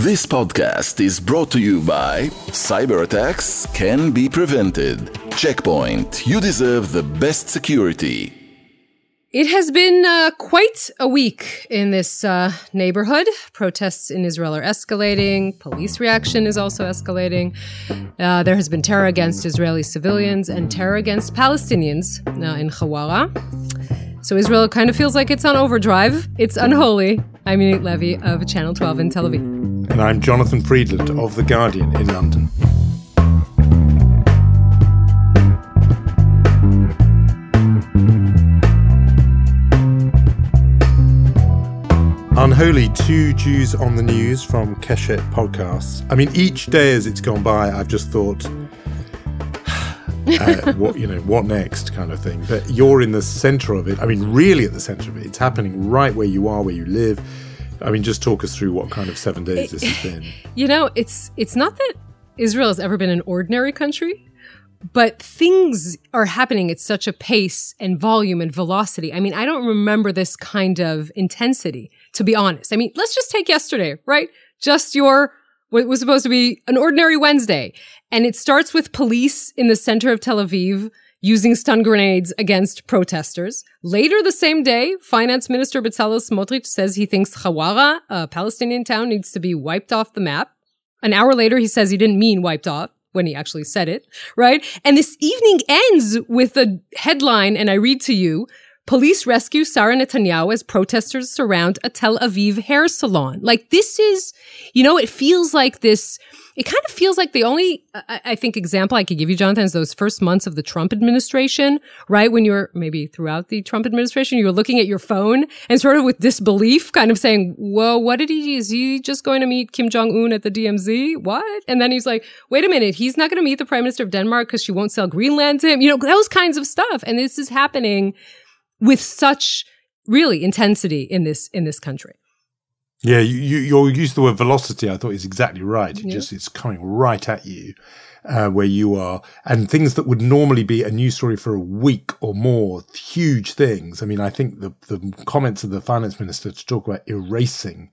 This podcast is brought to you by Cyber attacks can be prevented. Checkpoint, you deserve the best security. It has been uh, quite a week in this uh, neighborhood. Protests in Israel are escalating. Police reaction is also escalating. Uh, there has been terror against Israeli civilians and terror against Palestinians uh, in Hawara. So Israel kind of feels like it's on overdrive. It's unholy. I'm Yonit Levy of Channel 12 in Tel Aviv. And I'm Jonathan Freedland of The Guardian in London. Unholy, two Jews on the news from Keshet podcasts. I mean, each day as it's gone by, I've just thought, uh, what you know, what next, kind of thing. But you're in the centre of it. I mean, really at the centre of it. It's happening right where you are, where you live. I mean, just talk us through what kind of seven days this has been. You know, it's it's not that Israel has ever been an ordinary country, but things are happening at such a pace and volume and velocity. I mean, I don't remember this kind of intensity, to be honest. I mean, let's just take yesterday, right? Just your what was supposed to be an ordinary Wednesday. And it starts with police in the center of Tel Aviv using stun grenades against protesters. Later the same day, Finance Minister Bezalel Smotrich says he thinks Hawara, a Palestinian town, needs to be wiped off the map. An hour later, he says he didn't mean wiped off when he actually said it, right? And this evening ends with a headline, and I read to you, Police rescue Sarah Netanyahu as protesters surround a Tel Aviv hair salon. Like this is, you know, it feels like this, it kind of feels like the only, I, I think, example I could give you, Jonathan, is those first months of the Trump administration, right? When you're maybe throughout the Trump administration, you're looking at your phone and sort of with disbelief, kind of saying, whoa, what did he, is he just going to meet Kim Jong-un at the DMZ? What? And then he's like, wait a minute, he's not going to meet the prime minister of Denmark because she won't sell Greenland to him. You know, those kinds of stuff. And this is happening with such really intensity in this in this country. Yeah, you, you, use the word velocity, I thought is exactly right. It yeah. just it's coming right at you uh, where you are, and things that would normally be a news story for a week or more, huge things. I mean, I think the the comments of the finance minister to talk about erasing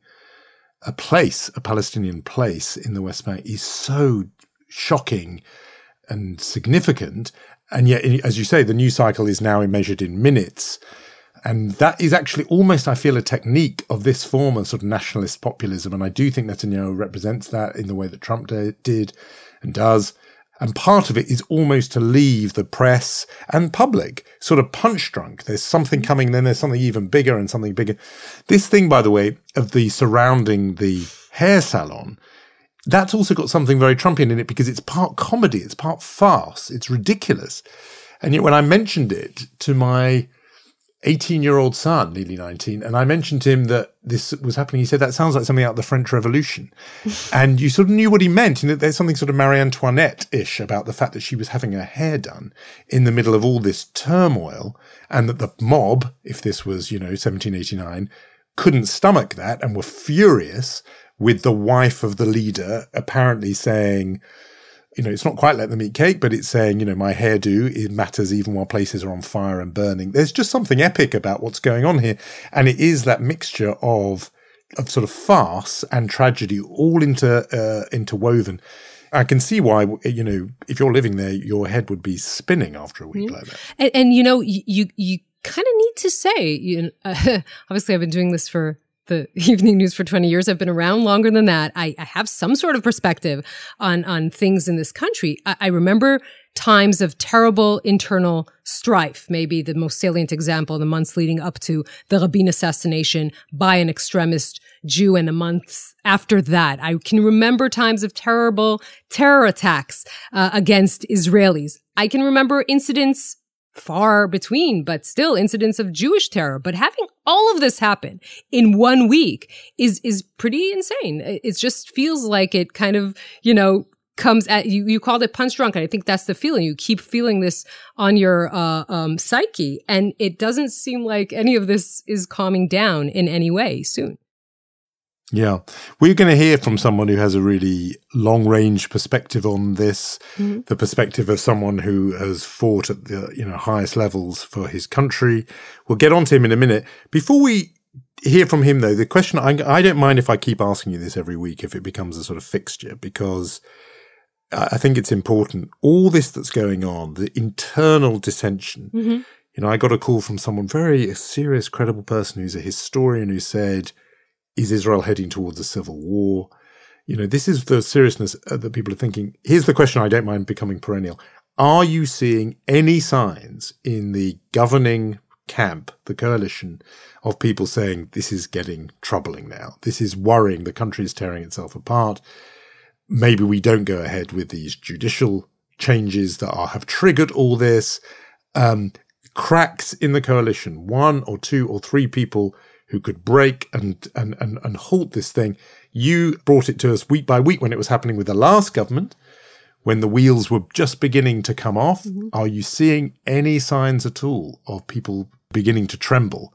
a place, a Palestinian place in the West Bank, is so shocking and significant. And yet, as you say, the news cycle is now measured in minutes. And that is actually almost, I feel, a technique of this form of sort of nationalist populism. And I do think Netanyahu represents that in the way that Trump did and does. And part of it is almost to leave the press and public sort of punch drunk. There's something coming, then there's something even bigger and something bigger. This thing, by the way, of the surrounding the hair salon that's also got something very Trumpian in it because it's part comedy, it's part farce, it's ridiculous. And yet, when I mentioned it to my 18 year old son, nearly 19, and I mentioned to him that this was happening, he said, That sounds like something out of the French Revolution. and you sort of knew what he meant. And there's something sort of Marie Antoinette ish about the fact that she was having her hair done in the middle of all this turmoil, and that the mob, if this was, you know, 1789, couldn't stomach that and were furious with the wife of the leader apparently saying, you know, it's not quite let them eat cake, but it's saying, you know, my hairdo, it matters even while places are on fire and burning. There's just something epic about what's going on here. And it is that mixture of, of sort of farce and tragedy all inter, uh, interwoven. I can see why, you know, if you're living there, your head would be spinning after a week like that. And, and you know, you, you kind of need to say, you know, uh, obviously I've been doing this for the evening news for 20 years. I've been around longer than that. I, I have some sort of perspective on, on things in this country. I, I, remember times of terrible internal strife. Maybe the most salient example the months leading up to the Rabin assassination by an extremist Jew and the months after that. I can remember times of terrible terror attacks uh, against Israelis. I can remember incidents far between, but still incidents of Jewish terror. But having all of this happen in one week is, is pretty insane. It just feels like it kind of, you know, comes at you, you called it punch drunk. And I think that's the feeling. You keep feeling this on your, uh, um, psyche. And it doesn't seem like any of this is calming down in any way soon. Yeah. We're going to hear from someone who has a really long range perspective on this, mm-hmm. the perspective of someone who has fought at the, you know, highest levels for his country. We'll get on to him in a minute. Before we hear from him though. The question I, I don't mind if I keep asking you this every week if it becomes a sort of fixture because I think it's important. All this that's going on, the internal dissension. Mm-hmm. You know, I got a call from someone very serious, credible person who's a historian who said, "Is Israel heading towards a civil war?" You know, this is the seriousness uh, that people are thinking. Here's the question I don't mind becoming perennial. Are you seeing any signs in the governing camp, the coalition, of people saying this is getting troubling now? This is worrying. The country is tearing itself apart. Maybe we don't go ahead with these judicial changes that are, have triggered all this. Um, cracks in the coalition, one or two or three people who could break and, and, and, and halt this thing. You brought it to us week by week when it was happening with the last government, when the wheels were just beginning to come off. Mm-hmm. Are you seeing any signs at all of people beginning to tremble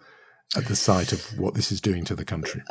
at the sight of what this is doing to the country?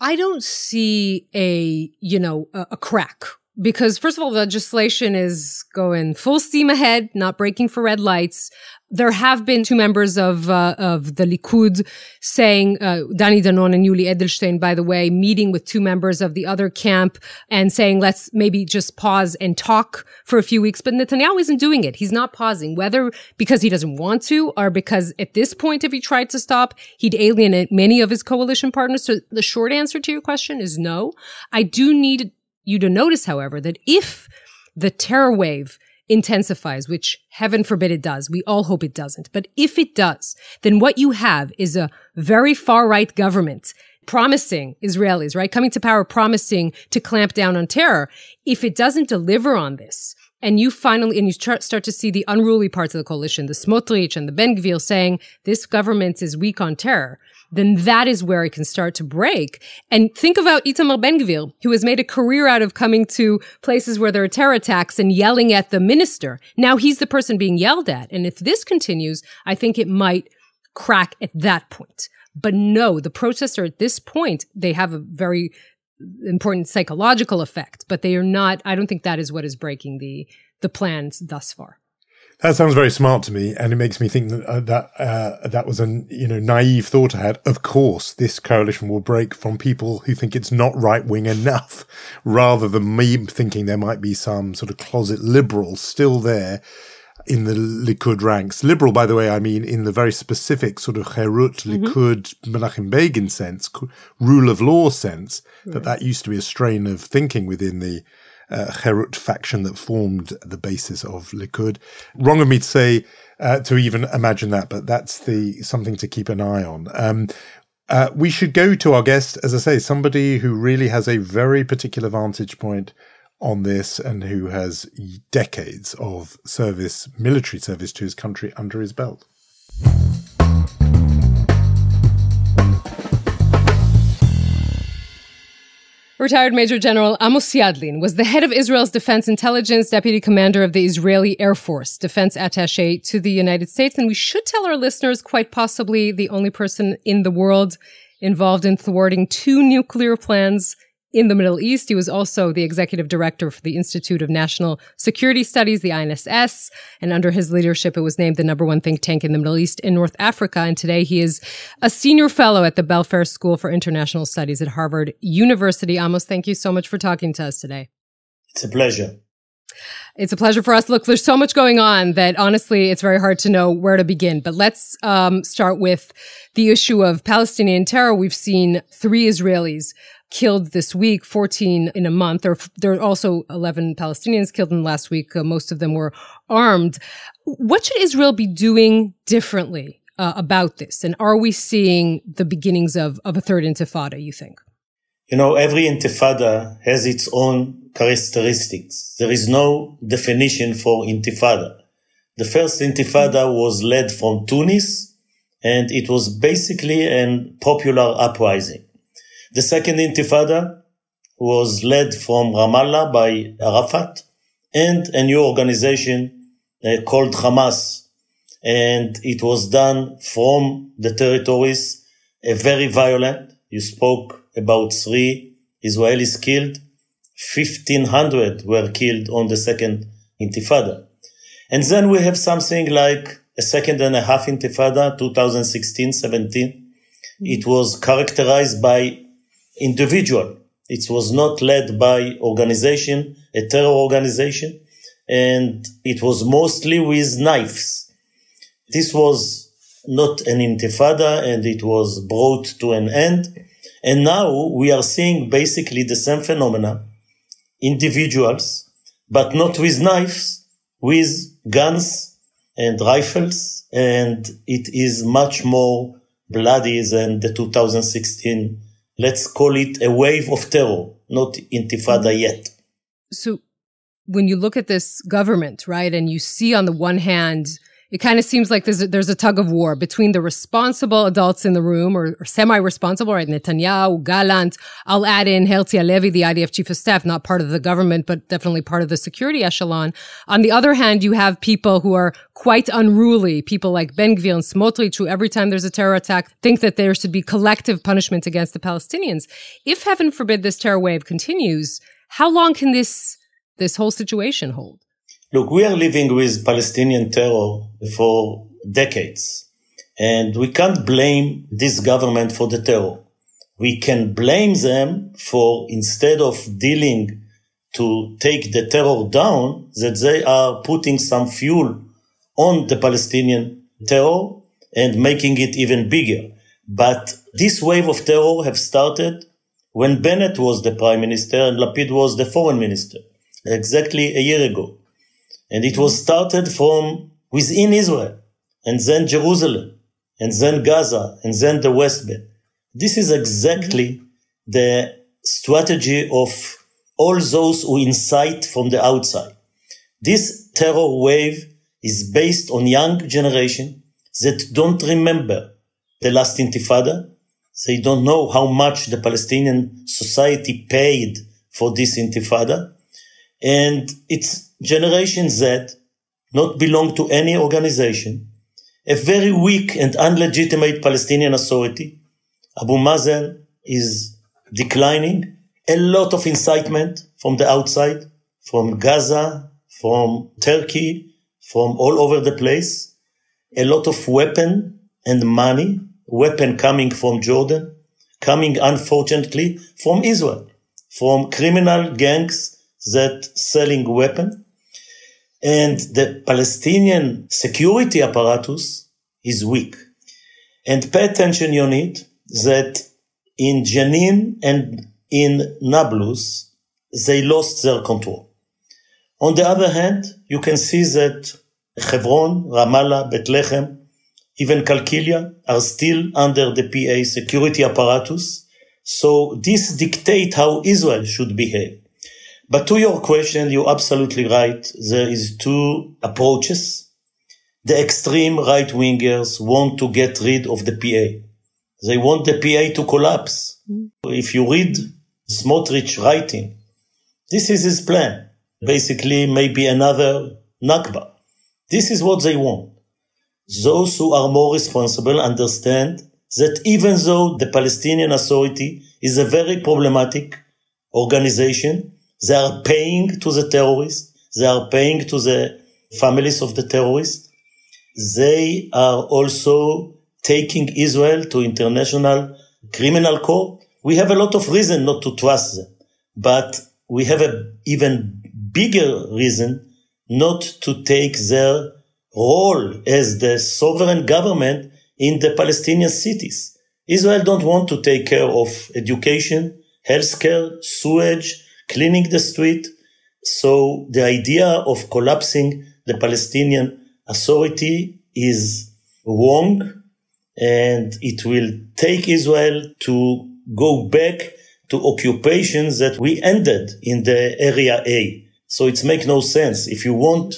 I don't see a, you know, a, a crack because first of all, legislation is going full steam ahead, not breaking for red lights. There have been two members of uh, of the Likud saying, uh, Dani Danon and Yuli Edelstein, by the way, meeting with two members of the other camp and saying, let's maybe just pause and talk for a few weeks. But Netanyahu isn't doing it. He's not pausing, whether because he doesn't want to or because at this point, if he tried to stop, he'd alienate many of his coalition partners. So the short answer to your question is no. I do need you to notice, however, that if the terror wave intensifies, which heaven forbid it does. We all hope it doesn't. But if it does, then what you have is a very far right government promising Israelis, right? Coming to power, promising to clamp down on terror. If it doesn't deliver on this, and you finally, and you start to see the unruly parts of the coalition, the Smotrich and the Ben Gvir saying this government is weak on terror, then that is where it can start to break. And think about Itamar Ben Gvir, who has made a career out of coming to places where there are terror attacks and yelling at the minister. Now he's the person being yelled at. And if this continues, I think it might crack at that point. But no, the protests are at this point, they have a very important psychological effect, but they are not, I don't think that is what is breaking the, the plans thus far. That sounds very smart to me, and it makes me think that uh, that uh, that was a you know naive thought I had. Of course, this coalition will break from people who think it's not right wing enough, rather than me thinking there might be some sort of closet liberal still there in the Likud ranks. Liberal, by the way, I mean in the very specific sort of Herut, mm-hmm. Likud, Menachem Begin sense, rule of law sense. Right. That that used to be a strain of thinking within the uh, Herut faction that formed the basis of Likud. Wrong of me to say, uh, to even imagine that, but that's the something to keep an eye on. Um, uh, we should go to our guest, as I say, somebody who really has a very particular vantage point on this and who has decades of service, military service to his country under his belt. Retired Major General Amos Yadlin was the head of Israel's Defense Intelligence, deputy commander of the Israeli Air Force, defense attache to the United States. And we should tell our listeners, quite possibly the only person in the world involved in thwarting two nuclear plans in the Middle East. He was also the executive director for the Institute of National Security Studies, the INSS. And under his leadership, it was named the number one think tank in the Middle East and North Africa. And today he is a senior fellow at the Belfer School for International Studies at Harvard University. Amos, thank you so much for talking to us today. It's a pleasure. It's a pleasure for us. Look, there's so much going on that honestly, it's very hard to know where to begin. But let's um, start with the issue of Palestinian terror. We've seen three Israelis killed this week, 14 in a month. There, there are also 11 Palestinians killed in the last week. Uh, most of them were armed. What should Israel be doing differently uh, about this? And are we seeing the beginnings of, of a third intifada, you think? You know, every intifada has its own characteristics. There is no definition for intifada. The first intifada was led from Tunis and it was basically a popular uprising. The second intifada was led from Ramallah by Arafat and a new organization uh, called Hamas. And it was done from the territories, uh, very violent. You spoke about three Israelis killed. 1500 were killed on the second intifada. And then we have something like a second and a half intifada, 2016-17, It was characterized by individual. It was not led by organization, a terror organization, and it was mostly with knives. This was not an intifada and it was brought to an end. And now we are seeing basically the same phenomena, individuals, but not with knives, with guns and rifles. And it is much more bloody than the 2016 let's call it a wave of terror, not intifada mm-hmm. yet. So when you look at this government, right, and you see on the one hand it kind of seems like there's a, there's a tug of war between the responsible adults in the room or, or semi-responsible, right? Netanyahu, Gallant. I'll add in Herzi Halevi, the IDF chief of staff, not part of the government, but definitely part of the security echelon. On the other hand, you have people who are quite unruly, people like Ben Gvir and Smotrich, who every time there's a terror attack think that there should be collective punishment against the Palestinians. If heaven forbid this terror wave continues, how long can this this whole situation hold? Look, we are living with Palestinian terror for decades, and we can't blame this government for the terror. We can blame them for instead of dealing to take the terror down, that they are putting some fuel on the Palestinian terror and making it even bigger. But this wave of terror have started when Bennett was the prime minister and Lapid was the foreign minister, exactly a year ago. And it was started from within Israel, and then Jerusalem, and then Gaza, and then the West Bank. This is exactly mm-hmm. the strategy of all those who incite from the outside. This terror wave is based on young generation that don't remember the last intifada. They don't know how much the Palestinian society paid for this intifada. And it's Generation Z not belong to any organization, a very weak and unlegitimate Palestinian authority. Abu Mazen is declining. A lot of incitement from the outside, from Gaza, from Turkey, from all over the place. A lot of weapon and money, weapon coming from Jordan, coming unfortunately from Israel, from criminal gangs that selling weapon and the Palestinian security apparatus is weak. And pay attention, Yonit, that in Jenin and in Nablus, they lost their control. On the other hand, you can see that Hebron, Ramallah, Bethlehem, even Kalkilia are still under the PA security apparatus. So this dictate how Israel should behave. But to your question, you're absolutely right. There is two approaches. The extreme right wingers want to get rid of the PA. They want the PA to collapse. Mm. If you read Smotrich writing, this is his plan. Basically, maybe another Nakba. This is what they want. Those who are more responsible understand that even though the Palestinian Authority is a very problematic organization, they are paying to the terrorists. They are paying to the families of the terrorists. They are also taking Israel to international criminal court. We have a lot of reason not to trust them, but we have an even bigger reason not to take their role as the sovereign government in the Palestinian cities. Israel don't want to take care of education, healthcare, sewage, cleaning the street. So the idea of collapsing the Palestinian Authority is wrong and it will take Israel to go back to occupations that we ended in the area A. So it makes no sense. If you want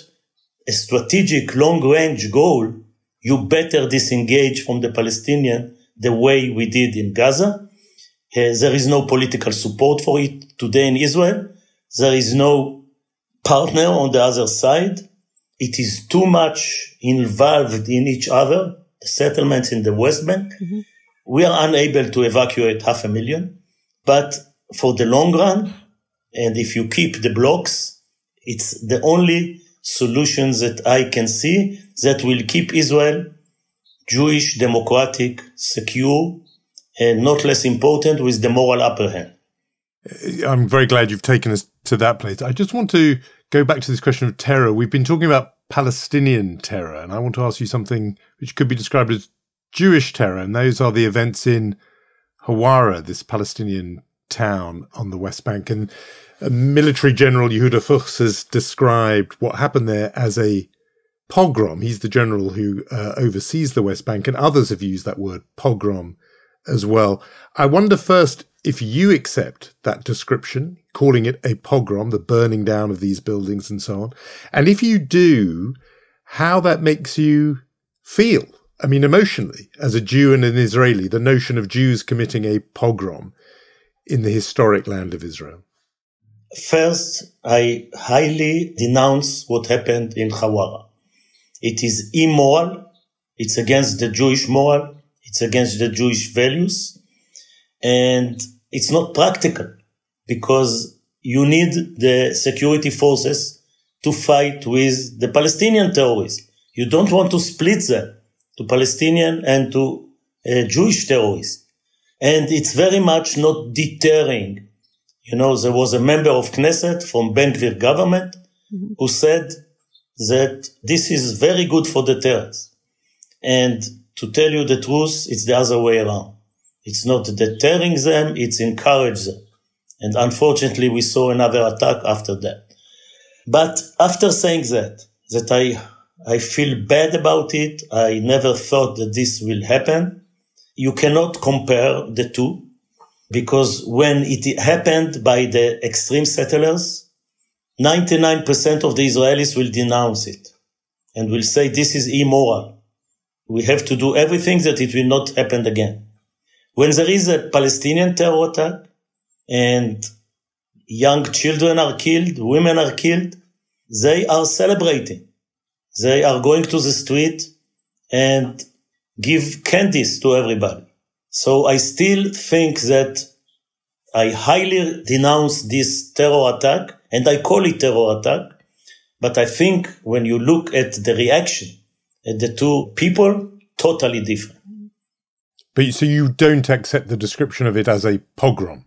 a strategic long range goal, you better disengage from the Palestinian the way we did in Gaza there is no political support for it today in Israel. There is no partner on the other side. It is too much involved in each other, the settlements in the West Bank. Mm-hmm. We are unable to evacuate half a million. But for the long run, and if you keep the blocks, it's the only solution that I can see that will keep Israel Jewish, democratic, secure, and not less important with the moral upper hand. I'm very glad you've taken us to that place. I just want to go back to this question of terror. We've been talking about Palestinian terror, and I want to ask you something which could be described as Jewish terror, and those are the events in Hawara, this Palestinian town on the West Bank. And military general Yehuda Fuchs has described what happened there as a pogrom. He's the general who uh, oversees the West Bank, and others have used that word pogrom as well. I wonder first if you accept that description, calling it a pogrom, the burning down of these buildings and so on. And if you do, how that makes you feel. I mean, emotionally, as a Jew and an Israeli, the notion of Jews committing a pogrom in the historic land of Israel. First, I highly denounce what happened in Hawara. It is immoral. It's against the Jewish moral. It's against the Jewish values. And it's not practical because you need the security forces to fight with the Palestinian terrorists. You don't want to split them to Palestinian and to uh, Jewish terrorists. And it's very much not deterring you know, there was a member of Knesset from Ben Gvir government mm-hmm. who said that this is very good for deterrence. And to tell you the truth, it's the other way around. It's not deterring them, it's encourage them. And unfortunately, we saw another attack after that. But after saying that, that I, I feel bad about it. I never thought that this will happen. You cannot compare the two because when it happened by the extreme settlers, 99% of the Israelis will denounce it and will say this is immoral. We have to do everything that it will not happen again. When there is a Palestinian terror attack and young children are killed, women are killed, they are celebrating. They are going to the street and give candies to everybody. So I still think that I highly denounce this terror attack and I call it terror attack. But I think when you look at the reaction the two people, totally different. But so you don't accept the description of it as a pogrom?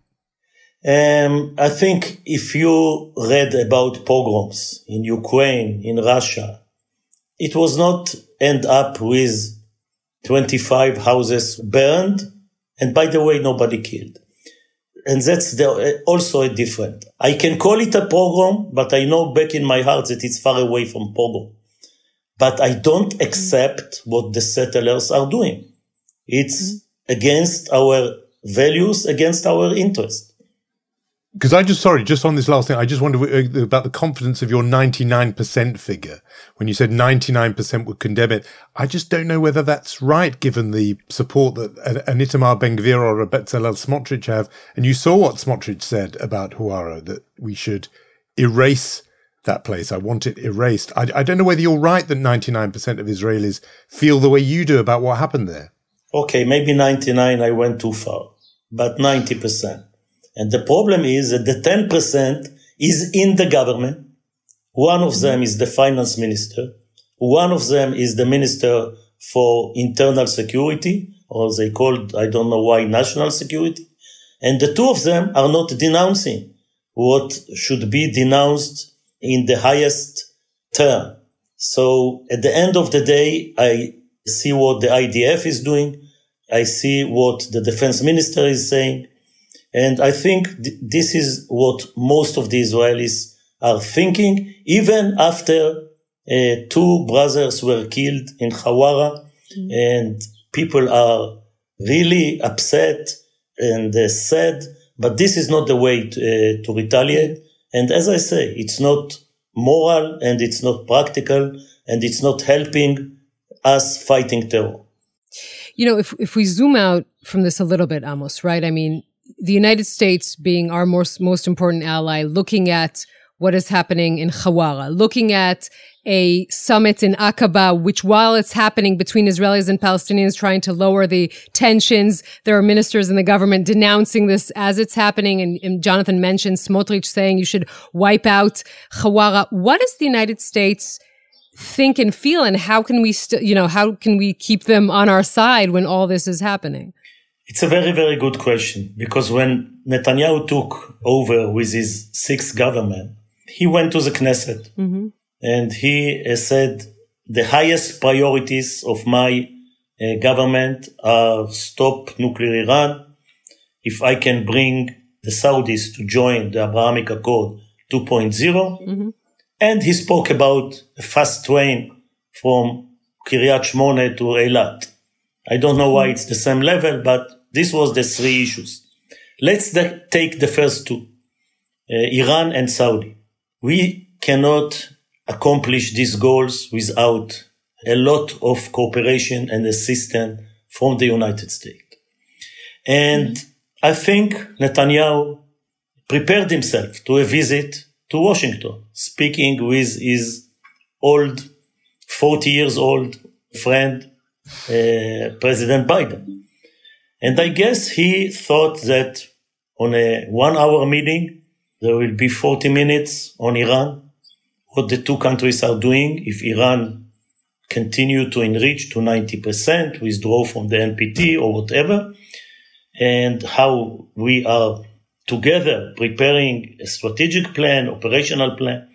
Um, I think if you read about pogroms in Ukraine, in Russia, it was not end up with 25 houses burned. And by the way, nobody killed. And that's the, also a different. I can call it a pogrom, but I know back in my heart that it's far away from pogrom. But I don't accept what the settlers are doing. It's against our values, against our interests because I just sorry, just on this last thing, I just wonder uh, about the confidence of your ninety nine percent figure when you said ninety nine percent would condemn it. I just don't know whether that's right, given the support that an Itamar Ben Gvir or a Bezalel Smotrich have. And you saw what Smotrich said about Hawara that we should erase that place. I want it erased. I, I don't know whether you're right that ninety nine percent of Israelis feel the way you do about what happened there. Okay, maybe ninety nine. I went too far, but ninety percent. And the problem is that the 10% is in the government. One of them is the finance minister. One of them is the minister for internal security, or they called, I don't know why, national security. And the two of them are not denouncing what should be denounced in the highest term. So at the end of the day, I see what the IDF is doing. I see what the defense minister is saying. And I think th- this is what most of the Israelis are thinking, even after uh, two brothers were killed in Hawara, mm-hmm. and people are really upset and uh, sad. But this is not the way to, uh, to retaliate. And as I say, it's not moral and it's not practical and it's not helping us fighting terror. You know, if if we zoom out from this a little bit, Amos, right? I mean, the United States being our most, most important ally, looking at what is happening in Hawara, looking at a summit in Aqaba, which while it's happening between Israelis and Palestinians trying to lower the tensions, there are ministers in the government denouncing this as it's happening. And, and Jonathan mentioned Smotrich saying you should wipe out Hawara. What does the United States think and feel? And how can we you know, how can we keep them on our side when all this is happening? It's a very, very good question because when Netanyahu took over with his sixth government, he went to the Knesset mm-hmm. and he uh, said, the highest priorities of my uh, government are stop nuclear Iran. If I can bring the Saudis to join the Abrahamic Accord 2.0. Mm-hmm. And he spoke about a fast train from Kiryat Shmone to Eilat. I don't know why it's the same level, but this was the three issues. Let's take the first two, uh, Iran and Saudi. We cannot accomplish these goals without a lot of cooperation and assistance from the United States. And I think Netanyahu prepared himself to a visit to Washington, speaking with his old, 40 years old friend, uh, President Biden. And I guess he thought that on a one hour meeting, there will be 40 minutes on Iran, what the two countries are doing if Iran continue to enrich to 90%, withdraw from the NPT or whatever, and how we are together preparing a strategic plan, operational plan,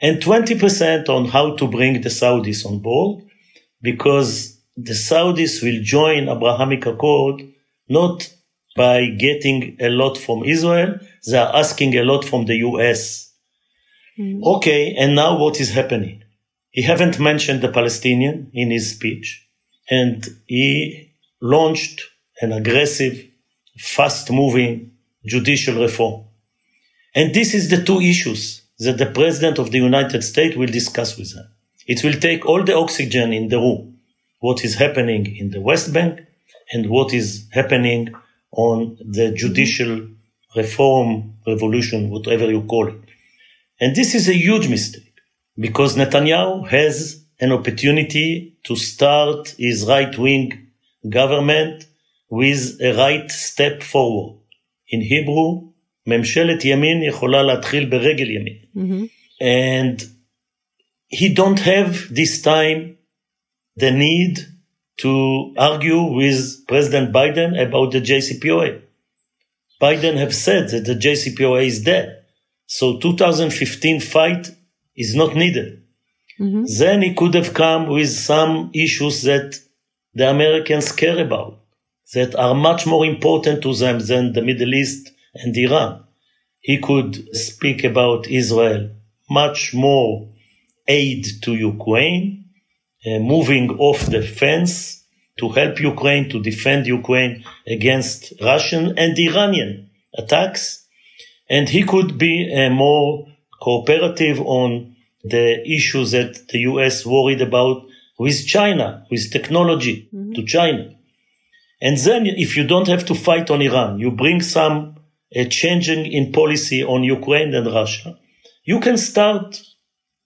and 20% on how to bring the Saudis on board, because the Saudis will join Abrahamic Accord not by getting a lot from Israel, they are asking a lot from the US. Mm. Okay, and now what is happening? He haven't mentioned the Palestinian in his speech, and he launched an aggressive, fast moving judicial reform. And this is the two issues that the President of the United States will discuss with them. It will take all the oxygen in the room, what is happening in the West Bank and what is happening on the judicial reform revolution, whatever you call it. And this is a huge mistake because Netanyahu has an opportunity to start his right wing government with a right step forward. In Hebrew, ממשלת ימין יכולה להתחיל ברגל ימין. Mm-hmm. And he don't have this time the need to argue with President Biden about the JCPOA. Biden have said that the JCPOA is dead. So 2015 fight is not needed. Mm-hmm. Then he could have come with some issues that the Americans care about, that are much more important to them than the Middle East and Iran. He could speak about Israel, much more aid to Ukraine, moving off the fence to help Ukraine, to defend Ukraine against Russian and Iranian attacks. And he could be uh, more cooperative on the issues that the US worried about with China, with technology mm-hmm. to China. And then if you don't have to fight on Iran, you bring some uh, changing in policy on Ukraine and Russia, you can start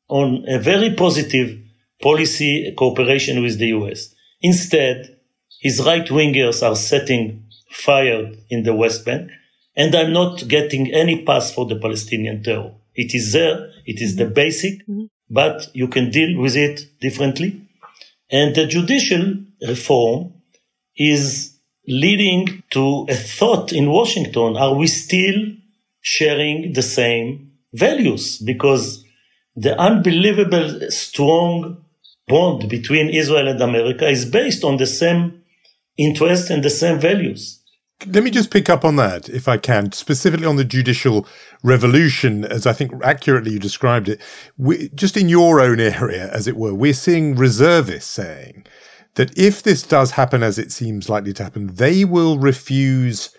on a very positive policy cooperation with the US. Instead, his right wingers are setting fire in the West Bank, and I'm not getting any pass for the Palestinian terror. It is there, it is the basic, mm-hmm. but you can deal with it differently. And the judicial reform is leading to a thought in Washington are we still sharing the same values? Because the unbelievable strong bond between Israel and America is based on the same interests and the same values. Let me just pick up on that, if I can, specifically on the judicial revolution, as I think accurately you described it. We, just in your own area, as it were, we're seeing reservists saying that if this does happen as it seems likely to happen, they will refuse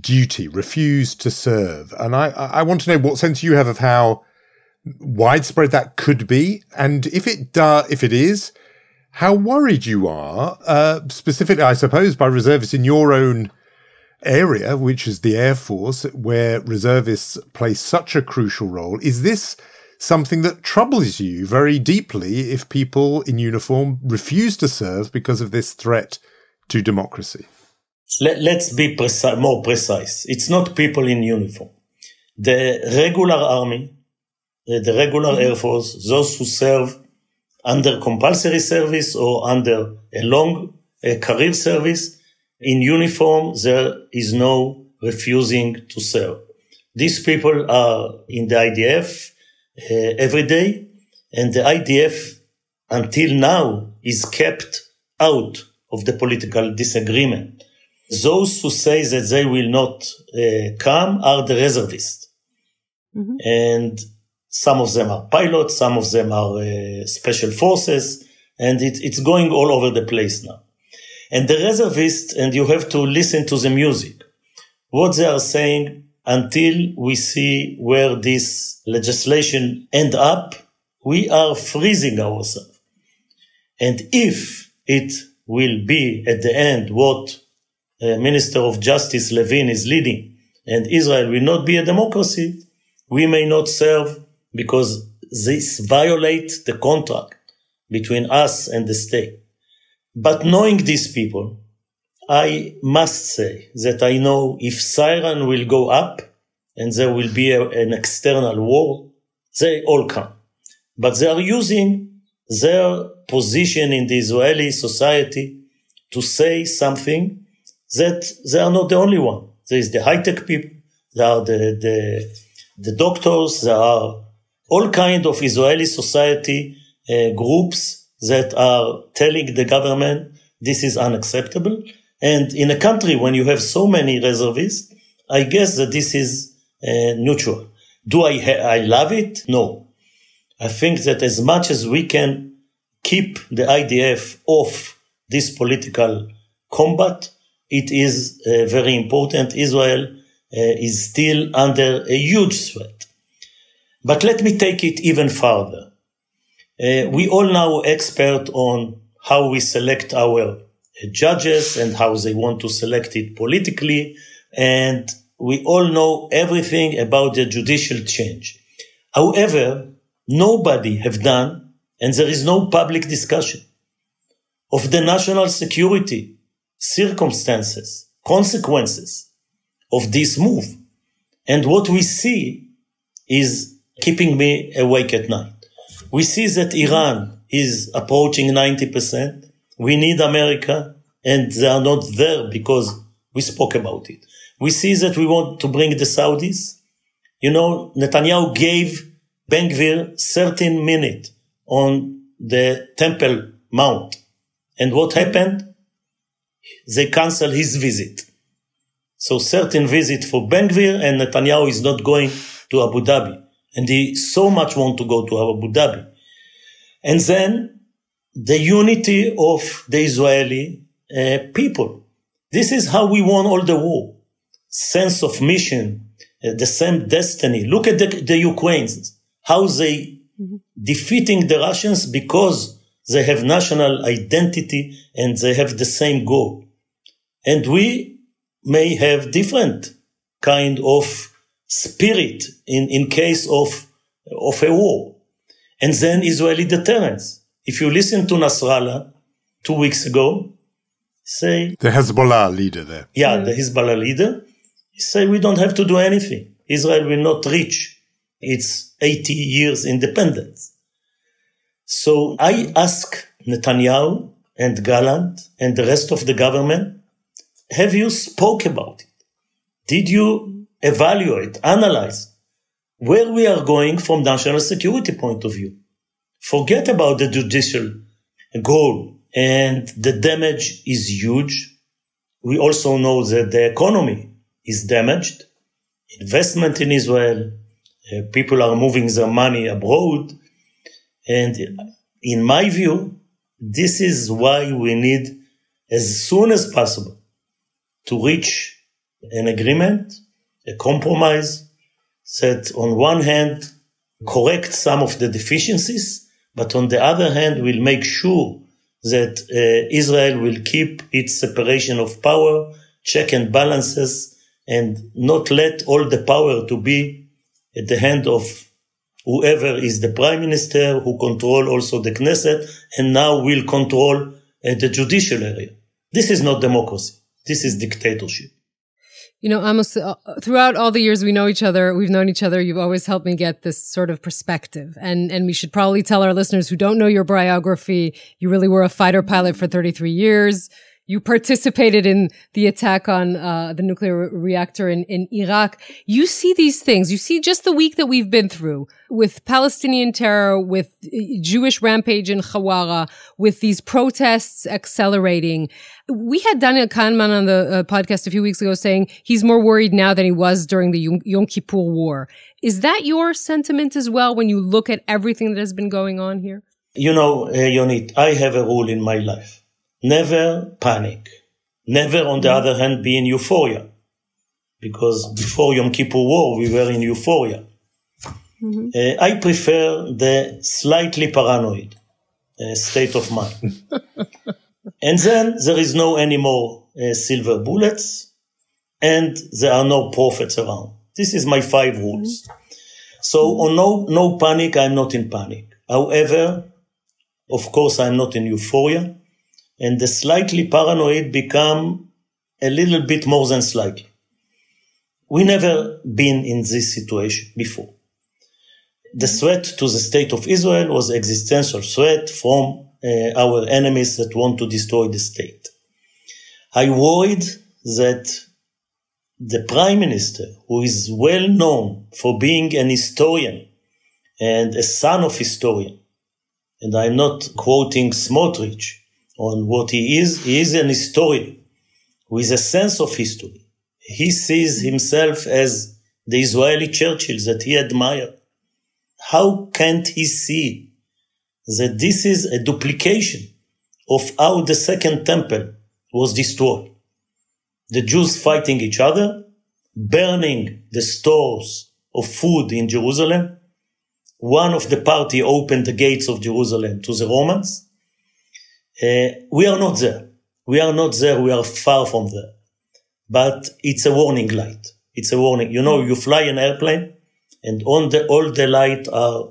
duty, refuse to serve. And I, I want to know what sense you have of how widespread that could be, and if it do, if it is, how worried you are, uh, specifically, I suppose, by reservists in your own area, which is the Air Force, where reservists play such a crucial role. Is this something that troubles you very deeply if people in uniform refuse to serve because of this threat to democracy? Let, us be preci- more precise. It's not people in uniform. The regular army the regular Air Force, those who serve under compulsory service or under a long career service, in uniform, there is no refusing to serve. These people are in the IDF uh, every day, and the IDF until now is kept out of the political disagreement. Those who say that they will not uh, come are the reservists. Mm-hmm. And some of them are pilots, some of them are uh, special forces, and it, it's going all over the place now. And the reservists, and you have to listen to the music. What they are saying until we see where this legislation end up, we are freezing ourselves. And if it will be at the end what uh, Minister of Justice Levin is leading, and Israel will not be a democracy, we may not serve because this violates the contract between us and the state. But knowing these people, I must say that I know if siren will go up and there will be a, an external war, they all come. But they are using their position in the Israeli society to say something that they are not the only one. There is the high-tech people, there are the, the, the doctors, there are all kind of Israeli society uh, groups that are telling the government this is unacceptable. And in a country when you have so many reservists, I guess that this is uh, neutral. Do I ha- I love it? No. I think that as much as we can keep the IDF off this political combat, it is uh, very important. Israel uh, is still under a huge threat. But let me take it even further. Uh, we all now expert on how we select our uh, judges and how they want to select it politically. And we all know everything about the judicial change. However, nobody have done, and there is no public discussion of the national security circumstances, consequences of this move. And what we see is keeping me awake at night. We see that Iran is approaching 90%. We need America and they are not there because we spoke about it. We see that we want to bring the Saudis. You know, Netanyahu gave Ben Gvir 13 minutes on the Temple Mount. And what happened? They canceled his visit. So certain visit for Ben Gvir and Netanyahu is not going to Abu Dhabi and they so much want to go to Abu Dhabi. And then the unity of the Israeli uh, people. This is how we won all the war. Sense of mission, uh, the same destiny. Look at the, the Ukrainians, how they defeating the Russians because they have national identity and they have the same goal. And we may have different kind of spirit in, in case of, of a war. And then Israeli deterrence. If you listen to Nasrallah two weeks ago, say the Hezbollah leader there. Yeah, mm. the Hezbollah leader. He say we don't have to do anything. Israel will not reach its 80 years independence. So I ask Netanyahu and Gallant and the rest of the government, have you spoke about it? Did you evaluate, analyze where we are going from national security point of view. Forget about the judicial goal and the damage is huge. We also know that the economy is damaged. Investment in Israel, uh, people are moving their money abroad. And in my view, this is why we need as soon as possible to reach an agreement a compromise that on one hand corrects some of the deficiencies, but on the other hand will make sure that uh, Israel will keep its separation of power, check and balances, and not let all the power to be at the hand of whoever is the prime minister who control also the Knesset and now will control uh, the judicial area. This is not democracy. This is dictatorship. You know, almost uh, throughout all the years we know each other, we've known each other, you've always helped me get this sort of perspective. And, and we should probably tell our listeners who don't know your biography, you really were a fighter pilot for 33 years. You participated in the attack on uh, the nuclear reactor in, in Iraq. You see these things. You see just the week that we've been through with Palestinian terror, with uh, Jewish rampage in Hawara, with these protests accelerating. We had Daniel Kahneman on the uh, podcast a few weeks ago saying he's more worried now than he was during the Yom Kippur War. Is that your sentiment as well when you look at everything that has been going on here? You know, uh, Yonit, I have a rule in my life never panic. Never, on the other hand, be in euphoria. Because before Yom Kippur War, we were in euphoria. Mm-hmm. Uh, I prefer the slightly paranoid uh, state of mind. and then there is no any more uh, silver bullets and there are no prophets around. This is my five rules. Mm-hmm. So on no, no panic, I'm not in panic. However, of course, I'm not in euphoria and the slightly paranoid become a little bit more than slightly. We never been in this situation before. The threat to the state of Israel was existential threat from uh, our enemies that want to destroy the state. I worried that the prime minister, who is well known for being an historian and a son of historian, and I'm not quoting Smotrich, on what he is. He is an historian with a sense of history. He sees himself as the Israeli Churchill that he admired. How can't he see that this is a duplication of how the second temple was destroyed? The Jews fighting each other, burning the stores of food in Jerusalem. One of the party opened the gates of Jerusalem to the Romans uh, we are not there. We are not there. We are far from there. But it's a warning light. It's a warning. You know, you fly an airplane and on the, all the light are,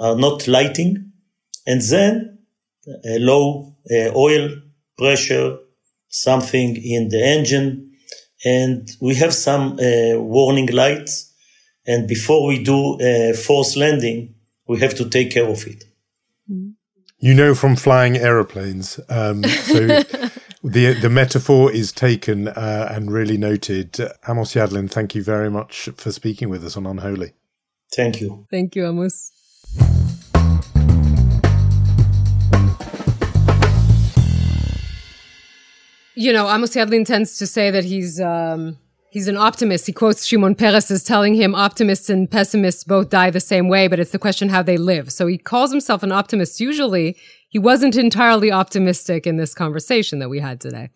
are not lighting. And then a low uh, oil pressure, something in the engine. And we have some uh, warning lights. And before we do a forced landing, we have to take care of it. You know from flying aeroplanes. Um, so the the metaphor is taken uh, and really noted. Amos Yadlin, thank you very much for speaking with us on Unholy. Thank you. Thank you, Amos. You know, Amos Yadlin tends to say that he's um, He's an optimist. He quotes Shimon Peres as telling him optimists and pessimists both die the same way, but it's the question how they live. So he calls himself an optimist. Usually he wasn't entirely optimistic in this conversation that we had today.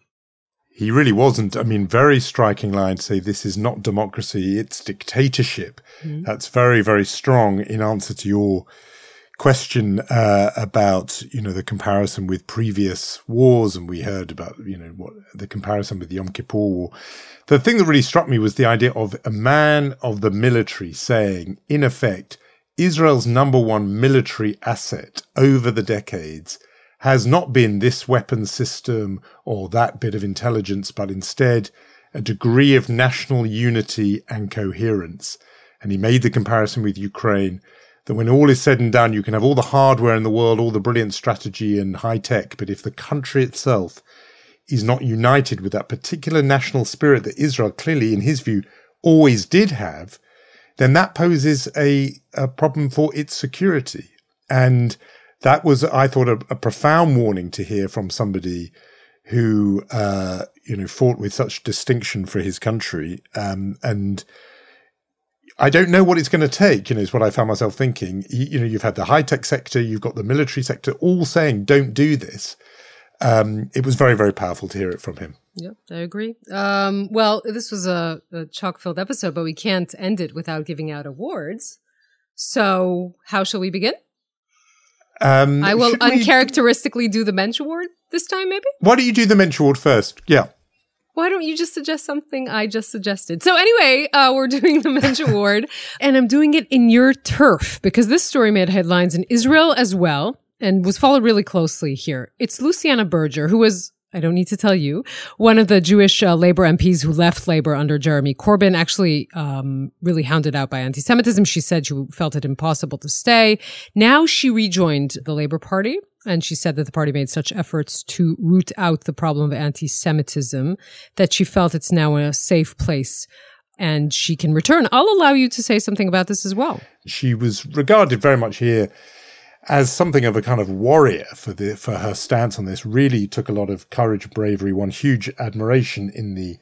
He really wasn't. I mean, very striking line to say this is not democracy, it's dictatorship. Mm-hmm. That's very, very strong in answer to your question uh, about you know the comparison with previous wars, and we heard about you know what the comparison with the Yom Kippur War. The thing that really struck me was the idea of a man of the military saying, in effect, Israel's number one military asset over the decades has not been this weapon system or that bit of intelligence, but instead a degree of national unity and coherence. And he made the comparison with Ukraine that when all is said and done, you can have all the hardware in the world, all the brilliant strategy and high tech, but if the country itself is not united with that particular national spirit that Israel clearly, in his view, always did have, then that poses a, a problem for its security. And that was, I thought, a, a profound warning to hear from somebody who, uh, you know, fought with such distinction for his country. Um, and I don't know what it's going to take, you know, is what I found myself thinking. You, you know, you've had the high tech sector, you've got the military sector all saying, don't do this. Um, it was very, very powerful to hear it from him. Yep, I agree. Um, well, this was a, a chock filled episode, but we can't end it without giving out awards. So, how shall we begin? Um, I will uncharacteristically we... do the Mensch Award this time, maybe? Why don't you do the Mensch Award first? Yeah why don't you just suggest something I just suggested? So anyway, uh, we're doing the Mensch Award and I'm doing it in your turf because this story made headlines in Israel as well and was followed really closely here. It's Luciana Berger, who was I don't need to tell you. One of the Jewish uh, labor MPs who left labor under Jeremy Corbyn, actually um, really hounded out by anti Semitism. She said she felt it impossible to stay. Now she rejoined the Labour Party. And she said that the party made such efforts to root out the problem of anti Semitism that she felt it's now in a safe place and she can return. I'll allow you to say something about this as well. She was regarded very much here as something of a kind of warrior for the for her stance on this. Really took a lot of courage, bravery, won huge admiration in the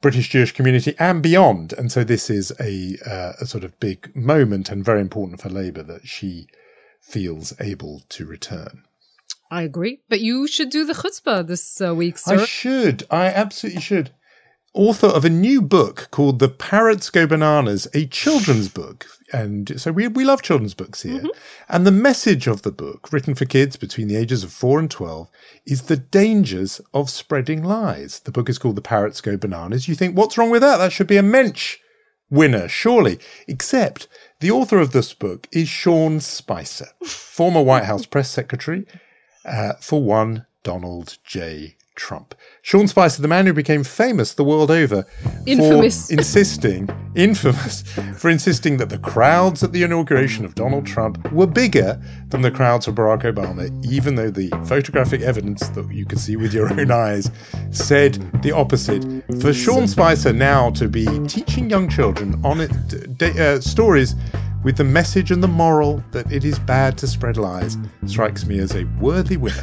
British Jewish community and beyond. And so this is a, uh, a sort of big moment and very important for Labour that she feels able to return. I agree, but you should do the chutzpah this uh, week, sir. I should. I absolutely should author of a new book called The Parrots Go Bananas, a children's book. And so we, we love children's books here. Mm-hmm. And the message of the book, written for kids between the ages of 4 and 12, is the dangers of spreading lies. The book is called The Parrots Go Bananas. You think, what's wrong with that? That should be a Mensch winner, surely. Except the author of this book is Sean Spicer, former White House press secretary uh, for one Donald J. Trump. Sean Spicer, the man who became famous the world over infamous. for insisting, infamous, for insisting that the crowds at the inauguration of Donald Trump were bigger than the crowds of Barack Obama, even though the photographic evidence that you could see with your own eyes said the opposite. For Sean Spicer now to be teaching young children on it, uh, stories with the message and the moral that it is bad to spread lies strikes me as a worthy winner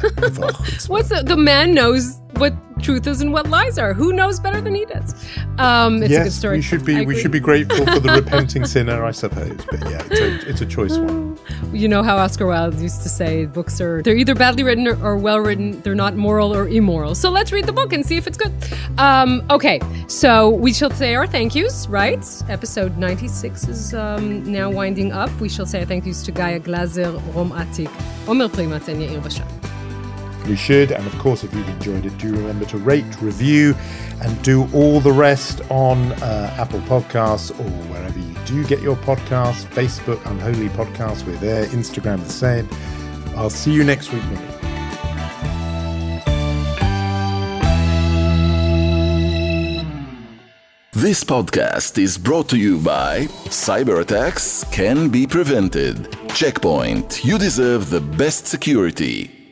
What's the, the man knows what truth is and what lies are. Who knows better than he does? Um, it's yes, a good story. We should be we should be grateful for the repenting sinner, I suppose. But yeah, it's a, it's a choice one. You know how Oscar Wilde used to say books are they're either badly written or, or well written. They're not moral or immoral. So let's read the book and see if it's good. Um, okay, so we shall say our thank yous, right? Episode ninety six is um, now winding up. We shall say our thank yous to Gaia Glazer, Rom Atik, Omer Primat, and Yair Bashan we should. And of course, if you've enjoyed it, do remember to rate, review, and do all the rest on uh, Apple Podcasts or wherever you do get your podcasts. Facebook, Unholy Podcasts, we're there. Instagram, the same. I'll see you next week. This podcast is brought to you by Cyber attacks can be prevented. Checkpoint, you deserve the best security.